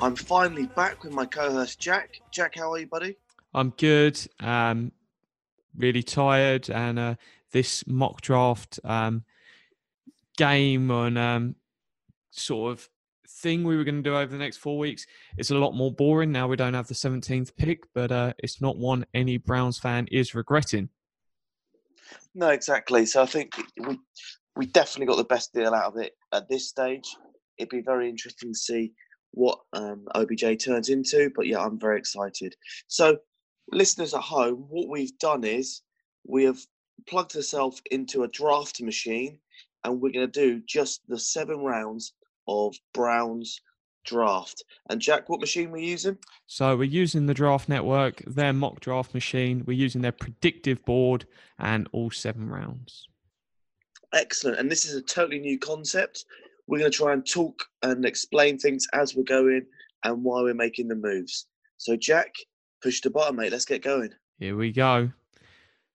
I'm finally back with my co-host Jack. Jack, how are you, buddy? I'm good. Um, really tired, and uh, this mock draft um, game and um, sort of thing we were going to do over the next four weeks is a lot more boring now. We don't have the 17th pick, but uh, it's not one any Browns fan is regretting. No, exactly. So I think we we definitely got the best deal out of it at this stage. It'd be very interesting to see what um, OBJ turns into. But yeah, I'm very excited. So, listeners at home, what we've done is we have plugged ourselves into a draft machine, and we're going to do just the seven rounds of Browns draft. And Jack, what machine we're using? So we're using the Draft Network, their mock draft machine. We're using their predictive board, and all seven rounds. Excellent. And this is a totally new concept. We're going to try and talk and explain things as we're going and why we're making the moves. So, Jack, push the button, mate. Let's get going. Here we go.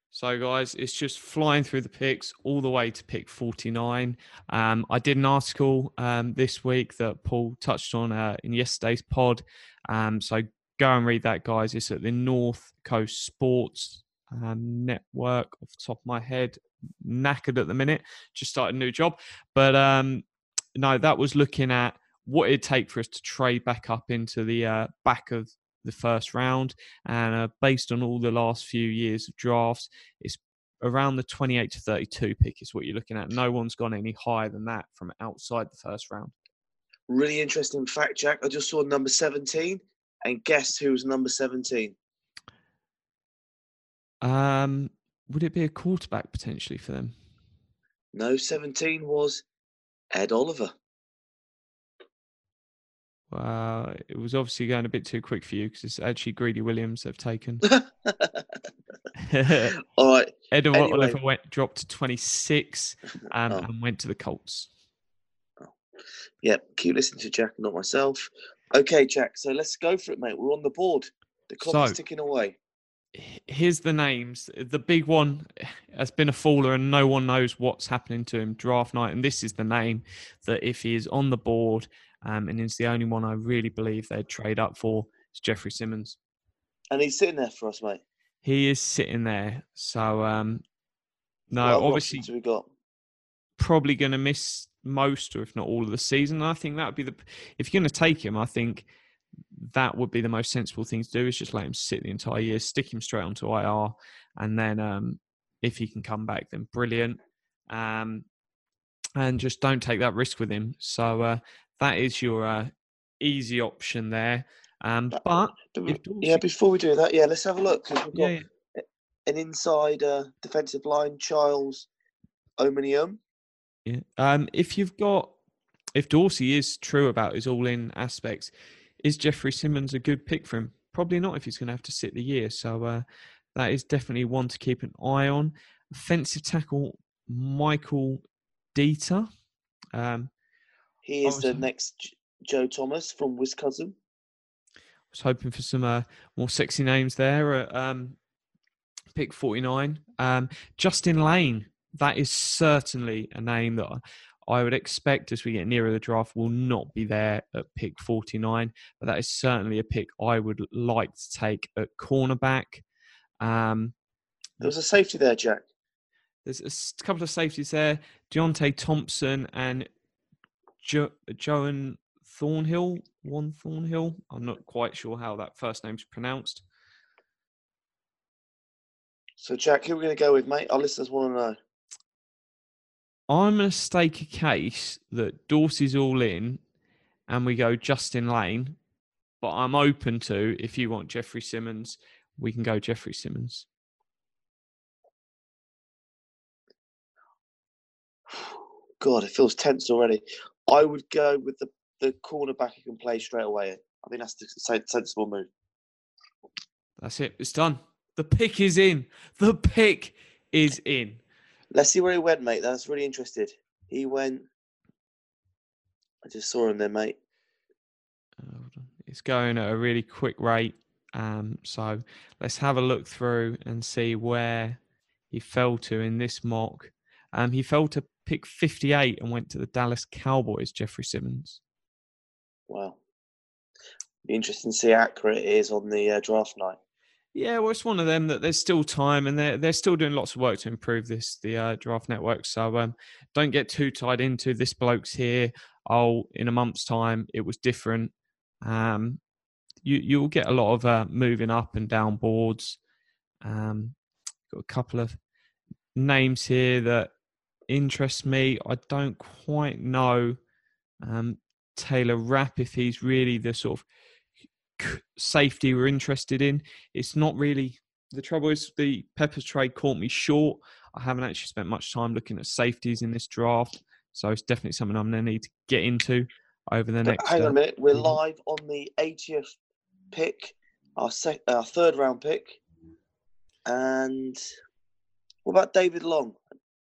So, guys, it's just flying through the picks all the way to pick 49. Um, I did an article um, this week that Paul touched on uh, in yesterday's pod. Um, so, go and read that, guys. It's at the North Coast Sports um, Network, off the top of my head. Knackered at the minute, just started a new job. But um, no, that was looking at what it'd take for us to trade back up into the uh, back of the first round. And uh, based on all the last few years of drafts, it's around the 28 to 32 pick is what you're looking at. No one's gone any higher than that from outside the first round. Really interesting fact, Jack. I just saw number 17, and guess who was number 17? Um, would it be a quarterback potentially for them? No, 17 was Ed Oliver. Well, it was obviously going a bit too quick for you because it's actually Greedy Williams they've taken. All right. Ed Anyway. Oliver went dropped to 26 um, Oh. and went to the Colts. Yep, keep listening to Jack, not myself. Okay, Jack, so let's go for it, mate. We're on the board. The clock is ticking away. Here's the names. The big one has been a faller, and no one knows what's happening to him draft night. And this is the name that, if he is on the board, um, and is the only one I really believe they'd trade up for, is Jeffrey Simmons. And he's sitting there for us, mate. He is sitting there. So, um, no, What obviously, we got? probably going to miss most, or if not all, of the season. And I think that would be the if you're going to take him, I think that would be the most sensible thing to do is just let him sit the entire year, stick him straight onto IR, and then um, if he can come back, then brilliant. Um, and just don't take that risk with him. So uh, that is your uh, easy option there. Um, But- but But if we- yeah, before we do that, yeah, let's have a look. 'cause we've got yeah, yeah. an inside uh, defensive line, Charles Omenihu. Yeah. Um, if you've got, if Dorsey is true about his all-in aspects, is Jeffrey Simmons a good pick for him? Probably not if he's going to have to sit the year. So uh, that is definitely one to keep an eye on. Offensive tackle Michael Deiter. Um, He is the next Joe Thomas from Wisconsin. I was hoping for some uh, more sexy names there at um, pick 49. Um, Justin Layne, that is certainly a name that I would expect as we get nearer the draft will not be there at pick 49, but that is certainly a pick I would like to take at cornerback. Um, There was a safety there, Jack. there's a couple of safeties there Deionte Thompson and jo- Joan Thornhill. Juan Thornhill. I'm not quite sure how that first name's pronounced. So, Jack, who are we going to go with, mate? Our listeners want to know. I'm going to stake a case that Dorsey's all in and we go Justin Layne, but I'm open to if you want Jeffrey Simmons, we can go Jeffrey Simmons. God, it feels tense already. I would go with the the cornerback who can play straight away. I think that's the sensible move. That's it. It's done. The pick is in. The pick is in. Let's see where he went, mate. That's really interested. He went. I just saw him there, mate. Uh. It's going at a really quick rate. Um, so let's have a look through and see where he fell to in this mock. Um, he fell to pick 58 and went to the Dallas Cowboys, Jeffrey Simmons. Wow. Be interesting to see how accurate it is on the uh, draft night. Yeah, well, it's one of them that there's still time, and they're they're still doing lots of work to improve this the uh, draft network. So um, don't get too tied into this bloke's here. Oh, in a month's time, it was different. Um, you you'll get a lot of uh, moving up and down boards. Um, got a couple of names here that interest me. I don't quite know um, Taylor Rapp if he's really the sort of safety we're interested in. It's not really the trouble is the Peppers trade caught me short. I haven't actually spent much time looking at safeties in this draft, so it's definitely something I'm going to need to get into over the But next. hang on uh, a minute. We're live on the 80th pick, our sec- our third round pick. And what about David Long?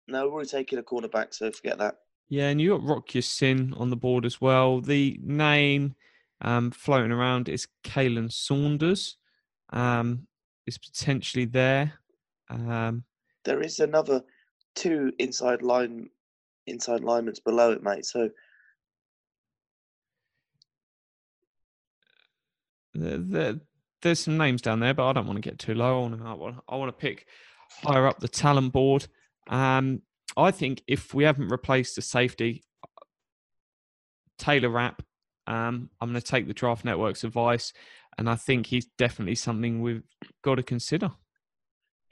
No, we're already taking a cornerback, so forget that. Yeah, and you got Rock Sin on the board as well. The name um, floating around is Khalen Saunders. Um, is potentially there. Um, There is another two inside line inside linemen below it, mate. So there, there- there's some names down there, but I don't want to get too low. I want to, I want, I want to pick higher up the talent board. Um, I think if we haven't replaced the safety, Taylor Rapp, um, I'm going to take the Draft Network's advice, and I think he's definitely something we've got to consider.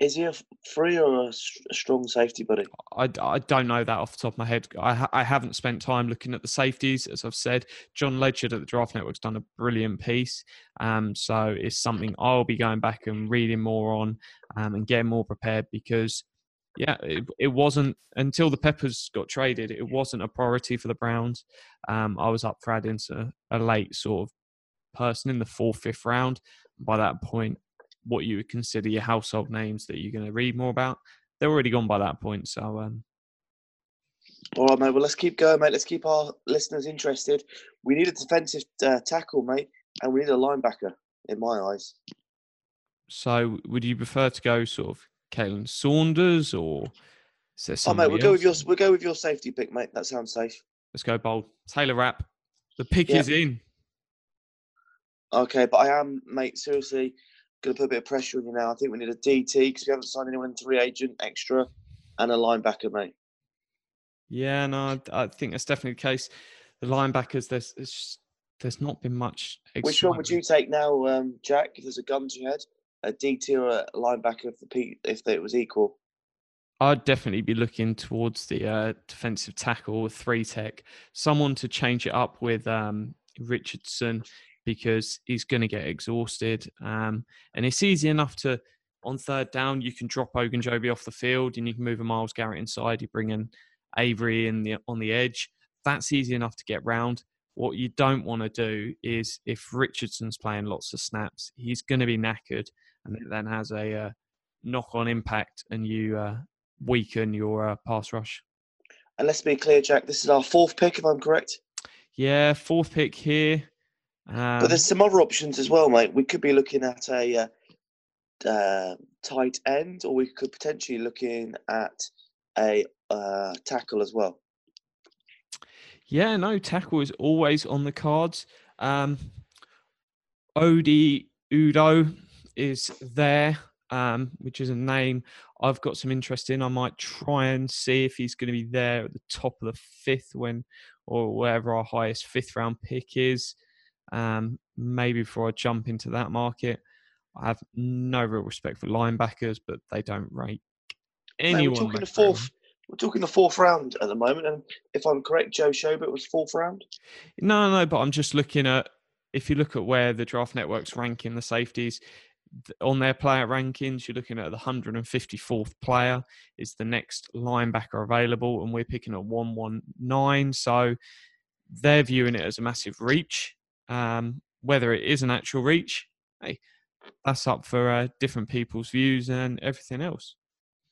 is he a free or a strong safety, buddy? I, I don't know that off the top of my head. I, I haven't spent time looking at the safeties, as I've said. Jon Ledyard at the Draft Network's done a brilliant piece. Um, so it's something I'll be going back and reading more on um, and getting more prepared because, yeah, it, it wasn't until the Peppers got traded, it wasn't a priority for the Browns. Um, I was up for adding to a late sort of person in the fourth, fifth round. By that point, what you would consider your household names that you're going to read more about they're already gone by that point. So um, All right, mate. Well, let's keep going, mate. Let's keep our listeners interested. We need a defensive uh, tackle, mate, and we need a linebacker, in my eyes. so would you prefer to go sort of Khalen Saunders or is there Oh, mate, we'll go with your we'll go with your safety pick, mate. That sounds safe. Let's go bold. Taylor Rapp. The pick Yeah. is in. Okay, but I am, mate. Seriously, going to put a bit of pressure on you now. I think we need a DT because we haven't signed anyone three agent extra, and a linebacker, mate. Yeah, no, I, I think that's definitely the case. The linebackers, there's there's, there's not been much. Which one would you take now, um, Jack? If there's a gun to your head, a DT or linebacker if the P, if it was equal. I'd definitely be looking towards the uh, defensive tackle, three tech, someone to change it up with um, Richardson because he's going to get exhausted. Um, and it's easy enough to, on third down, you can drop Ogunjobi off the field and you can move a Myles Garrett inside. You bring in Avery in the on the edge. That's easy enough to get round. What you don't want to do is if Richardson's playing lots of snaps, he's going to be knackered, and it then has a uh, knock-on impact, and you uh, weaken your uh, pass rush. And let's be clear, Jack. This is our fourth pick, if I'm correct. Yeah, fourth pick here. Um, But there's some other options as well, mate. We could be looking at a uh, uh, tight end, or we could potentially looking at a uh, tackle as well. yeah, no, tackle is always on the cards. Um, Oli Udoh is there, um, which is a name I've got some interest in. I might try and see if he's going to be there at the top of the fifth when, or wherever our highest fifth round pick is. Um, maybe before I jump into that market. I have no real respect for linebackers, but they don't rate anyone. we're talking the fourth. We're talking the fourth round at the moment, and if I'm correct, Joe Schobert was fourth round. No, no, but I'm just looking at if you look at where the draft networks ranking the safeties, on their player rankings, you're looking at the 154th player is the next linebacker available, and we're picking at 119. So they're viewing it as a massive reach. Um, whether it is an actual reach, hey, that's up for uh, different people's views and everything else.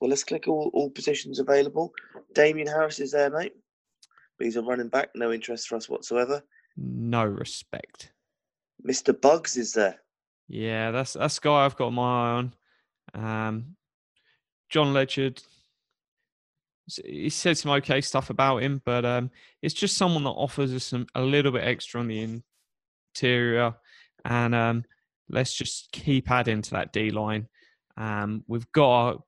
Well, let's click all, all positions available. Damien Harris is there, mate. But he's a running back, no interest for us whatsoever. No respect. Mr. Buggs is there. Yeah, that's that's guy I've got my eye on. Um, Jon Ledyard. s- He said some okay stuff about him, but um, it's just someone that offers us some a little bit extra on the interior, and um, let's just keep adding to that D line. Um, we've got our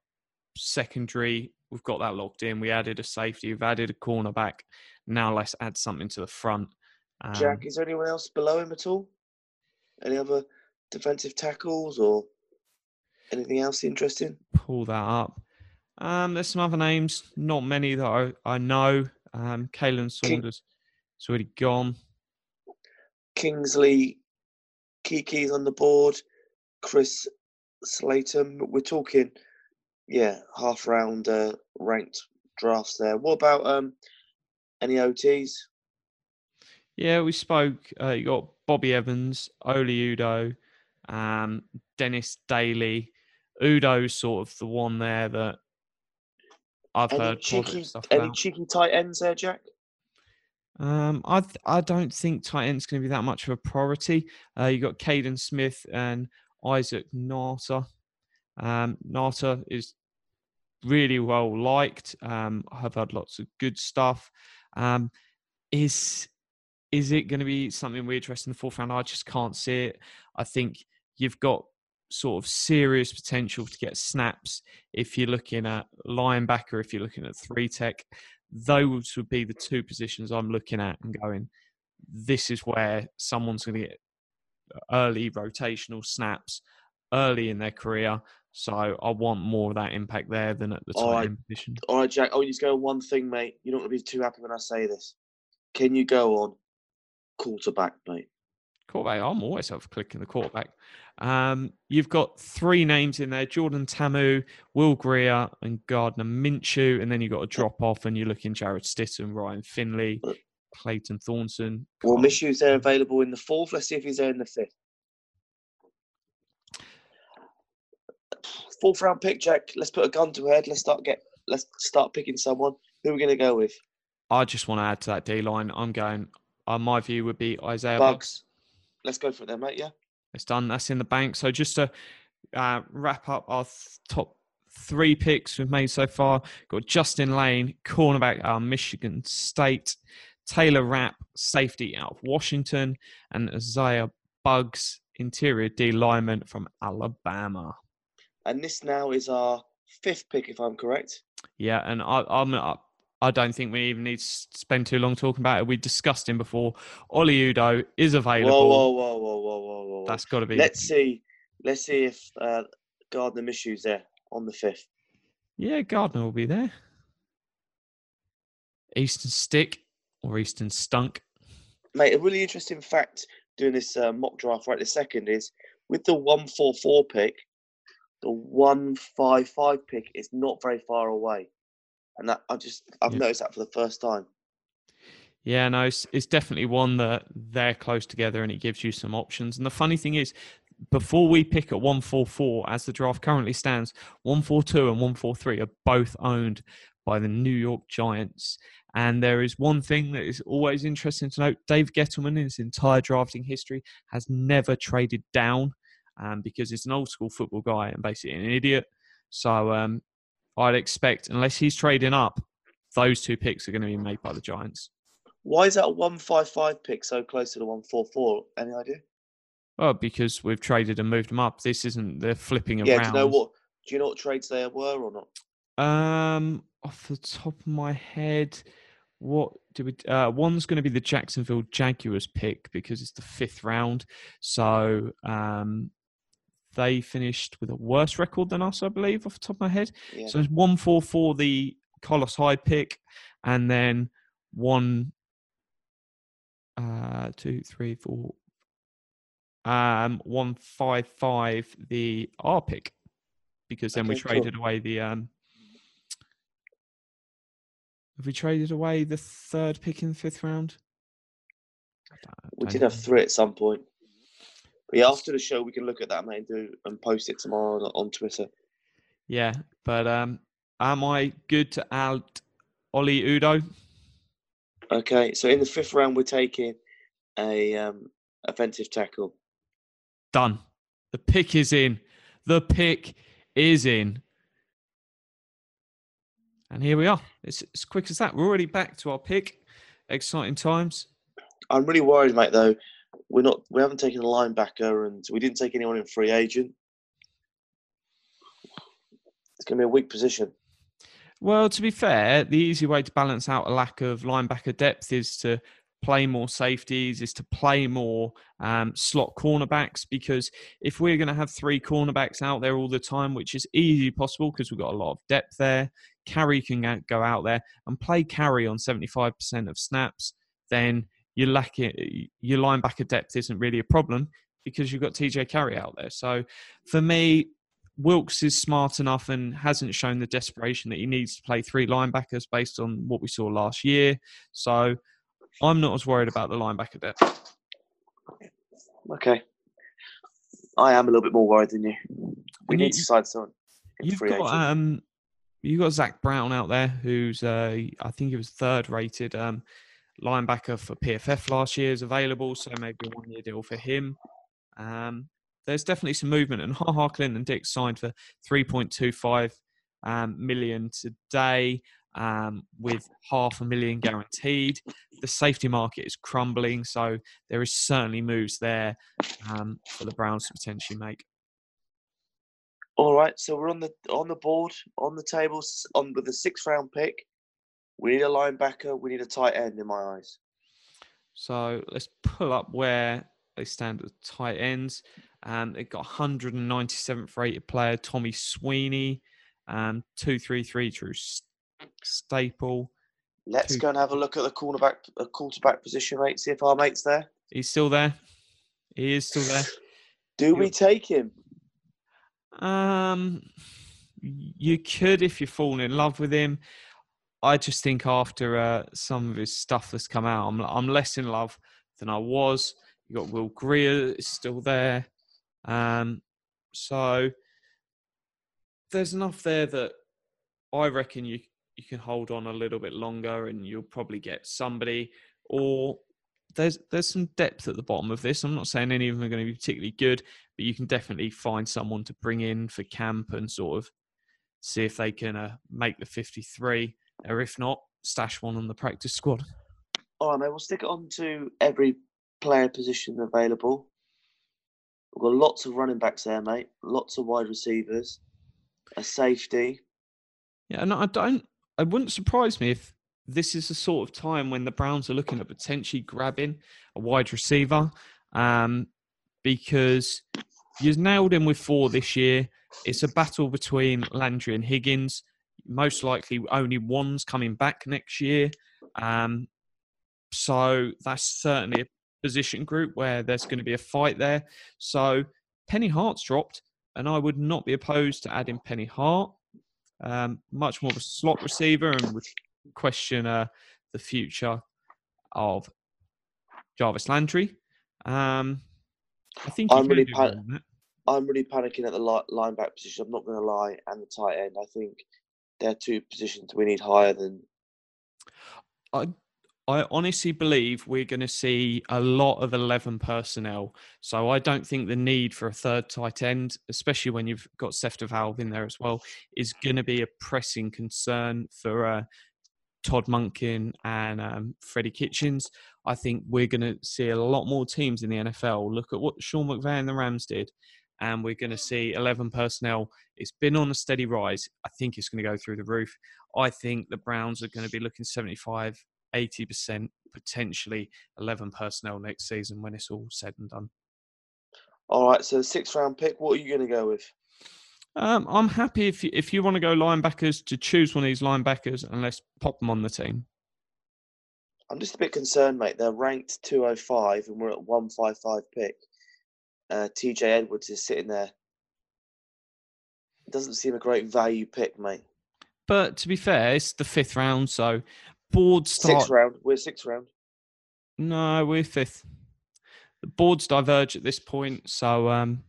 secondary, we've got that locked in. We added a safety, we've added a cornerback. Now let's add something to the front. Um, Jack, is there anyone else below him at all? Any other defensive tackles or anything else interesting? pull that up. Um, there's some other names, not many that I, I know. Um, Khalen King- Saunders is already gone. Kingsley, Keke's on the board. Chris Slayton. We're talking, yeah, half round uh, ranked drafts there. What about um any OTs? Yeah, we spoke. Uh, you got Bobby Evans, Oli Udoh, um, Dennis Daley. Udoh's sort of the one there that I've Any heard cheeky, stuff any about. cheeky tight ends there, Jack? Um, I th- I don't think tight end's going to be that much of a priority. Uh, you got Kaden Smith and Isaac Nauta. Um, Nauta is really well liked. Um, I've had lots of good stuff. Um, is is it going to be something we address in the fourth round? I just can't see it. I think you've got sort of serious potential to get snaps if you're looking at linebacker, if you're looking at three tech. Those would be the two positions I'm looking at and going, this is where someone's going to get early rotational snaps early in their career. So I want more of that impact there than at the All tight right. position. All right, Jack. I want you to go on one thing, mate. You're not going to be too happy when I say this. Can you go on quarterback, mate? Quarterback, I'm always up for clicking the quarterback. Um, you've got three names in there Jordan Ta'amu, Will Grier, and Gardner Minshew. And then you've got a drop off, and you're looking Jarrett Stidham, Ryan Finley, Uh, Clayton Thorson. Well, Minshew's there available in the fourth. Let's see if he's there in the fifth. Fourth round pick, Jack. Let's put a gun to head. Let's start get. Let's start picking someone. Who are we going to go with? I just want to add to that D line. I'm going, uh, my view would be Isaiah Buggs. Buggs. Let's go for it then, mate. Yeah. It's done. That's in the bank. So just to uh, wrap up our th- top three picks we've made so far, got Justin Layne, cornerback out of Michigan State, Taylor Rapp, safety out of Washington, and Isaiah Buggs, interior D lineman from Alabama. And this now is our fifth pick, if I'm correct. Yeah, and I, I'm I, I don't think we even need to spend too long talking about it. We discussed him before. Oli Udoh is available. Whoa, whoa, whoa, whoa, whoa, whoa, That's got to be. Let's see. Let's see if uh, Gardner Minshew's there on the fifth. Yeah, Gardner will be there. Eastern Stick or Eastern Stunk. Mate, a really interesting fact doing this uh, mock draft right this second is with the 144 pick, the 155 pick is not very far away. And that I just I've Yeah. noticed that for the first time. Yeah, no, it's, it's definitely one that they're close together and it gives you some options. And the funny thing is, before we pick at 144, as the draft currently stands, 142 and 143 are both owned by the New York Giants. And there is one thing that is always interesting to note Dave Gettleman, in his entire drafting history, has never traded down um, because he's an old school football guy and basically an idiot. So um, I'd expect, unless he's trading up, those two picks are going to be made by the Giants. Why is that a 155 pick so close to the 144? Any idea? Well, because we've traded and moved them up. This isn't the flipping Yeah, do around. you know what do you know what trades they were or not? Um, off the top of my head, what do we? Uh, one's going to be the Jacksonville Jaguars pick because it's the fifth round. So um, they finished with a worse record than us, I believe, off the top of my head. Yeah. So it's one four for the Carlos Hyde pick, and then one, uh, two, three, four, um, 155 the R pick because then we Okay, cool. traded away the. Um, have we traded away the third pick in the fifth round? We did have three at some point. But yeah, after the show, we can look at that, mate, and do and post it tomorrow on, on Twitter. Yeah, but um, am I good to add Ollie Udoh? Okay, so in the fifth round, we're taking a um, offensive tackle. Done. The pick is in. The pick is in. And here we are. It's as quick as that. We're already back to our pick. Exciting times. I'm really worried, mate. Though we're not, we haven't taken a linebacker, and we didn't take anyone in free agent. It's going to be a weak position. Well, to be fair, the easy way to balance out a lack of linebacker depth is to play more safeties, is to play more um, slot cornerbacks. Because if we're going to have three cornerbacks out there all the time, which is easily possible because we've got a lot of depth there, Carrie can go- out there and play Carrie on 75% of snaps, then your lack your linebacker depth isn't really a problem because you've got TJ Carrie out there. So for me, Wilks is smart enough and hasn't shown the desperation that he needs to play three linebackers based on what we saw last year. So I'm not as worried about the linebacker depth. Okay, I am a little bit more worried than you. We And need you- to decide someone You've got agent. um, you got Zach Brown out there, who's uh, I think he was third rated um, linebacker for PFF last year is available, so maybe a one year deal for him. Um, there's definitely some movement, and Ha Ha Clinton-Dix signed for 3.25 um, million today, um, with half a million guaranteed. The safety market is crumbling, so there is certainly moves there um, for the Browns to potentially make. All right, so we're on the on the board, on the table, s- on with the sixth round pick. We need a linebacker. We need a tight end, in my eyes. So let's pull up where they stand at tight ends. Um, they've got 197th rated player Tommy Sweeney, um, 233 Drew Sample. Let's Two- go and have a look at the cornerback, uh, quarterback position, mate. See if our mate's there. He's still there. He is still there. Do we take him? Um, you could if you're falling in love with him. I just think after uh, some of his stuff that's come out, I'm I'm less in love than I was. You got Will Grier is still there, um, so there's enough there that I reckon you you can hold on a little bit longer, and you'll probably get somebody. Or there's there's some depth at the bottom of this. I'm not saying any of them are going to be particularly good, but you can definitely find someone to bring in for camp and sort of see if they can uh, make the 53, or if not, stash one on the practice squad. All right, mate. We'll stick it on to every player position available. We've got lots of running backs there, mate. Lots of wide receivers, a safety. Yeah, and I don't. It wouldn't surprise me if this is the sort of time when the Browns are looking at potentially grabbing a wide receiver, um, because you've nailed him with four this year. It's a battle between Landry and Higgins. Most likely, only one's coming back next year. Um, so that's certainly a position group where there's going to be a fight there. So Penny Hart's dropped, and I would not be opposed to adding Penny Hart. Um, much more of a slot receiver, and would question uh, the future of Jarvis Landry. Um, I think I'm really do pa- more than that. I'm really panicking at the li- linebacker position. I'm not going to lie, and the tight end. I think they're two positions we need higher than. I I honestly believe we're going to see a lot of 11 personnel. So I don't think the need for a third tight end, especially when you've got Seth DeValve in there as well, is going to be a pressing concern for uh, Todd Monken and um, Freddie Kitchens. I think we're going to see a lot more teams in the NFL look at what Sean McVay and the Rams did. And we're going to see 11 personnel. It's been on a steady rise. I think it's going to go through the roof. I think the Browns are going to be looking 75, 80%, potentially 11 personnel next season when it's all said and done. All right, so the sixth round pick. What are you going to go with? Um, I'm happy if you, if you want to go linebackers to choose one of these linebackers and let's pop them on the team. I'm just a bit concerned, mate. They're ranked 205, and we're at 155 pick. uh, TJ Edwards is sitting there. Doesn't seem a great value pick, mate. But to be fair, it's the fifth round, so boards start. Sixth round. We're sixth round. No, we're fifth. The boards diverge at this point, so um,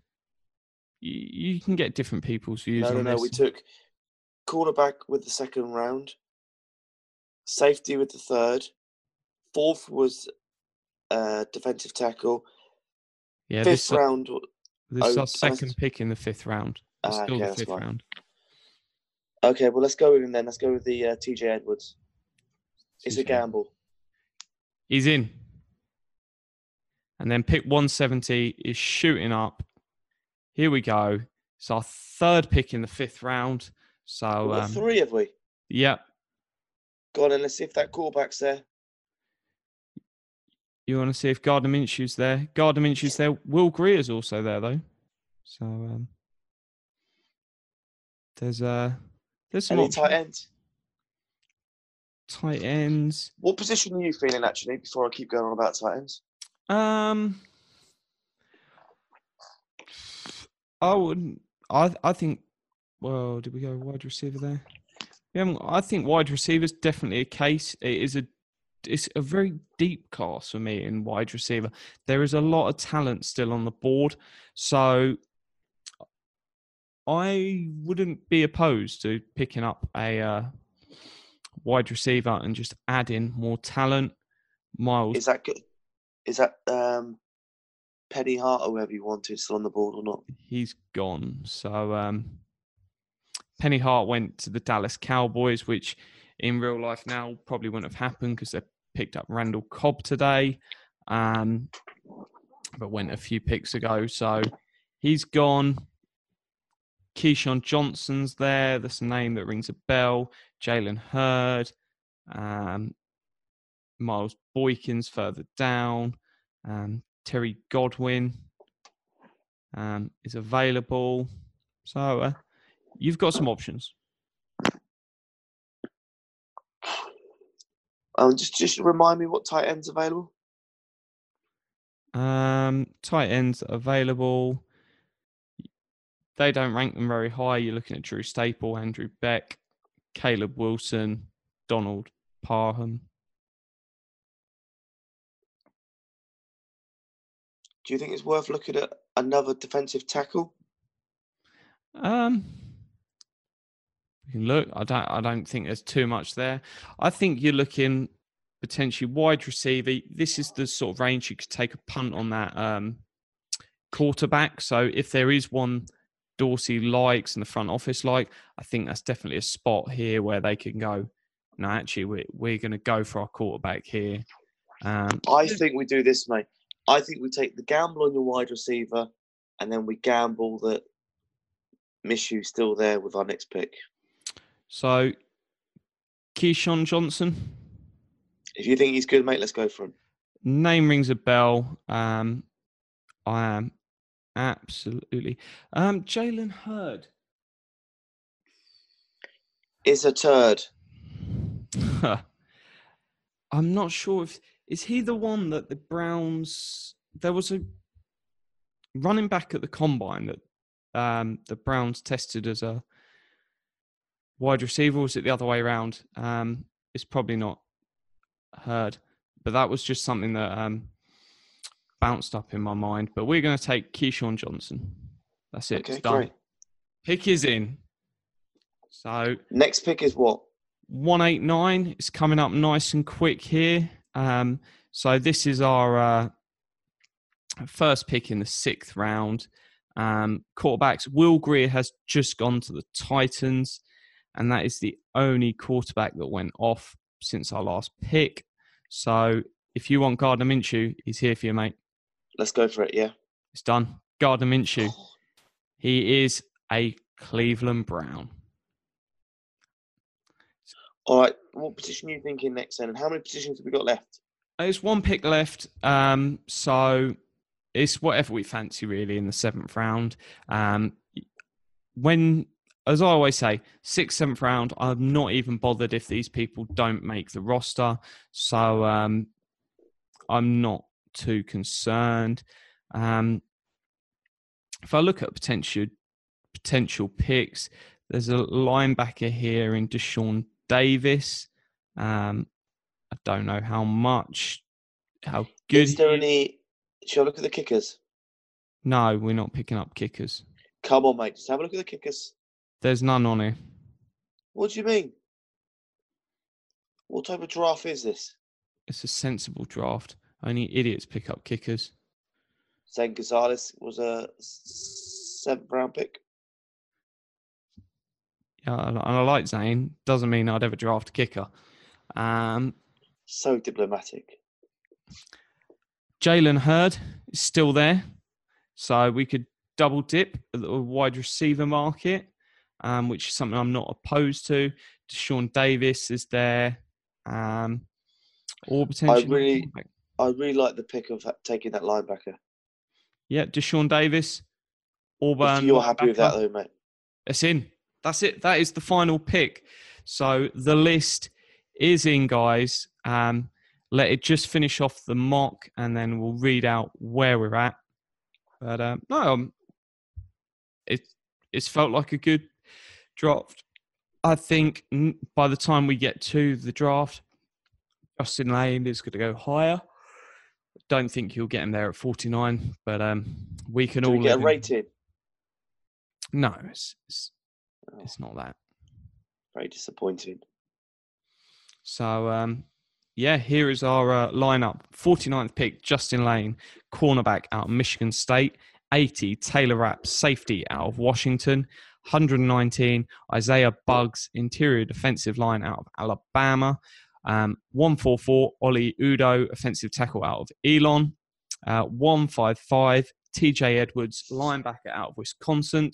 you, you can get different people's views No, no, on no. this. We took quarterback with the second round, safety with the third, fourth was uh, defensive tackle, yeah, this, fifth round. this is oh, our second pick in the fifth round. It's Ah, still okay, the fifth round. Okay, well let's go with him then. Let's go with the uh, TJ Edwards. It's a gamble. He's in. And then pick 170 is shooting up. Here we go. It's our third pick in the fifth round. So, um, three, have we? yeah, Go on and let's see if that quarterback's there. you want to see if Gardner Minshew's there. Gardner Minshew's there. Will Grier's also there, though. So, um, there's uh, there's some Any options. tight ends? Tight ends. What position are you feeling actually? Before I keep going on about tight ends, Um, I wouldn't. I I think. Well, did we go wide receiver there? Haven't. I think wide receiver is definitely a case. It is a. It's a very deep cast for me in wide receiver. There is a lot of talent still on the board, so I wouldn't be opposed to picking up a uh, wide receiver and just add in more talent. Miles is that good? Is that um, Penny Hart or whoever you want to still on the board or not? he's gone. So um, Penny Hart went to the Dallas Cowboys, which in real life now probably wouldn't have happened because they picked up Randall Cobb today, um, but went a few picks ago. So he's gone. KeeSean Johnson's there. That's a name that rings a bell. Jalen Hurd. Um, Miles Boykins further down. Um, Terry Godwin um, is available. So uh, you've got some options. Um, just just remind me what tight ends available. Um, tight ends available. They don't rank them very high. You're looking at Drew Sample, Andrew Beck, Caleb Wilson, Donald Parham. Do you think it's worth looking at another defensive tackle? Um, we can look. I don't. I don't think there's too much there. I think you're looking potentially wide receiver. This is the sort of range you could take a punt on that um, quarterback. So if there is one Dorsey likes and the front office like, I think that's definitely a spot here where they can go. No, actually, we're we're going to go for our quarterback here. Um, I think we do this, mate. I think we take the gamble on your wide receiver, and then we gamble that Minshew's still there with our next pick. so KeeSean Johnson. If you think he's good, mate, let's go for him. name rings a bell. Um, I am absolutely. Um, Jalen Hurd. is a turd. I'm not sure if is he the one that the Browns. There was a running back at the combine that um, the Browns tested as a wide receiver. Or was it the other way around? Um, it's probably not Hurd, but that was just something that um, bounced up in my mind. But we're going to take KeeSean Johnson. That's it. Okay, it's done. great. Pick is in. So Next pick is what? 189 It's coming up nice and quick here. Um, so this is our uh, first pick in the sixth round. Um, quarterbacks, Will Grier has just gone to the Titans, and that is the only quarterback that went off since our last pick. So if you want Gardner Minshew, he's here for you, mate. Let's go for it. Yeah. It's done. Gardner Minshew. He is a Cleveland Brown. All right. What position are you thinking next then? And how many positions have we got left? There's one pick left. Um, so it's whatever we fancy really in the seventh round. Um, when, as I always say, sixth, seventh round, I'm not even bothered if these people don't make the roster. So um, I'm not too concerned. Um, if I look at potential potential picks, there's a linebacker here in Deshaun Davis. Um, I don't know how much, how good. Is there he- any? Shall I look at the kickers? No, we're not picking up kickers. Come on, mate. Just have a look at the kickers. There's none on here. What do you mean? What type of draft is this? It's a sensible draft. Only idiots pick up kickers. Zane Gonzalez was a seventh round pick. Yeah, and I like Zane. Doesn't mean I'd ever draft a kicker. Um, So diplomatic. Jalen Hurd is still there, so we could double dip at the wide receiver market, um, which is something I'm not opposed to. Deshaun Davis is there, um, or potentially. really- cornerback. I really like the pick of taking that linebacker. yeah, Deshaun Davis, Auburn. if you're happy with that, though, mate. It's in. That's it. That is the final pick. So the list is in, guys. Um, let it just finish off the mock, and then we'll read out where we're at. But um, no, um, it it's felt like a good draft. I think by the time we get to the draft, Justin Layne is going to go higher. Don't think he'll get him there at 49, but um, we can Do all we get rated. No, it's, it's Oh, it's not that. very disappointing. So, um, yeah, here is our uh, lineup 49th pick, Justin Layne, cornerback out of Michigan State. 80, Taylor Rapp, safety out of Washington. 119, Isaiah Buggs, interior defensive line out of Alabama. Um, 144, Ollie Udoh, offensive tackle out of Elon. Uh, 155, TJ Edwards, linebacker out of Wisconsin.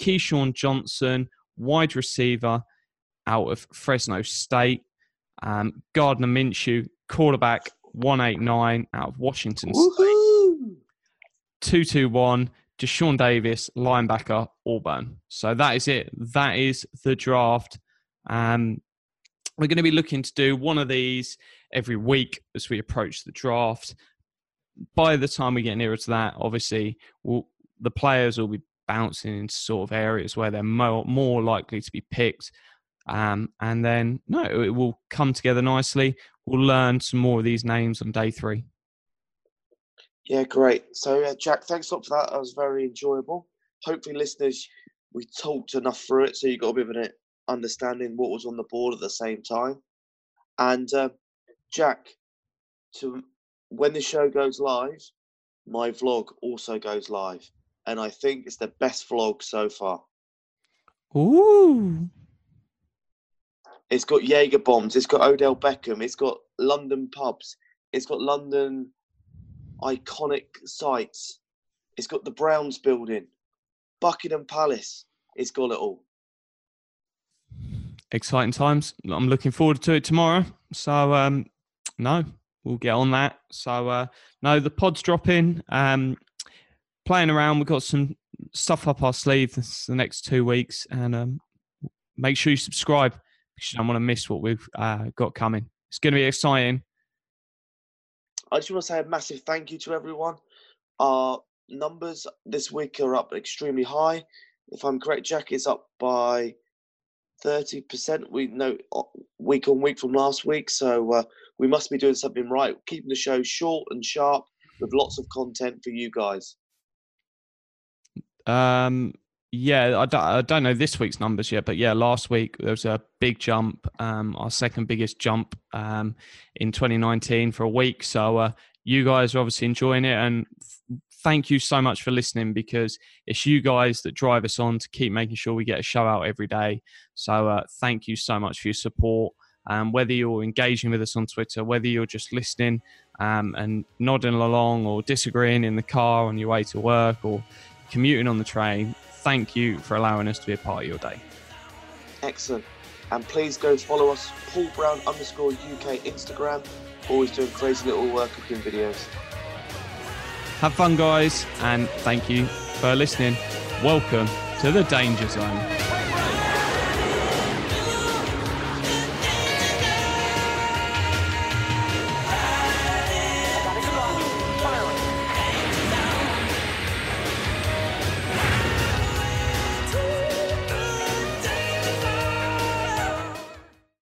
KeeSean Johnson, wide receiver out of Fresno State. Um, Gardner Minshew, quarterback, 189 out of Washington State. Woohoo! 221, Deshaun Davis, linebacker, Auburn. So that is it. That is the draft. Um, we're going to be looking to do one of these every week as we approach the draft. By the time we get nearer to that, obviously, we'll, the players will be bouncing into sort of areas where they're more, more likely to be picked. Um, and then, no, it will come together nicely. We'll learn some more of these names on day three. Yeah, great. So, uh, Jack, thanks a lot for that. That was very enjoyable. Hopefully, listeners, we talked enough through it so you got a bit of an understanding what was on the board at the same time. And uh, Jack, to when the show goes live, my vlog also goes live, and I think it's the best vlog so far. Ooh. It's got Jaeger bombs. It's got Odell Beckham. It's got London pubs. It's got London iconic sites. It's got the Browns building, Buckingham Palace. It's got it all. Exciting times. I'm looking forward to it tomorrow. So um, no, we'll get on that. So uh, no, the pod's dropping. Um, playing around. We've got some stuff up our sleeve the next two weeks, and um, make sure you subscribe because you don't want to miss what we've uh, got coming. It's going to be exciting. I just want to say a massive thank you to everyone. Our numbers this week are up extremely high. If I'm correct, Jack, it's up by 30%. We know week on week from last week. So uh, we must be doing something right, keeping the show short and sharp with lots of content for you guys. Um, yeah, I don't, I don't know this week's numbers yet, but yeah, last week there was a big jump, um, our second biggest jump um, in 2019 for a week. So uh, you guys are obviously enjoying it, and thank you so much for listening because it's you guys that drive us on to keep making sure we get a show out every day. So uh, thank you so much for your support. Um, whether you're engaging with us on Twitter, whether you're just listening um, and nodding along or disagreeing in the car on your way to work or commuting on the train, thank you for allowing us to be a part of your day. Excellent. And please go follow us, Paul Brown underscore UK Instagram. Always doing crazy little uh, cooking videos. Have fun, guys, and thank you for listening. Welcome to the Danger Zone.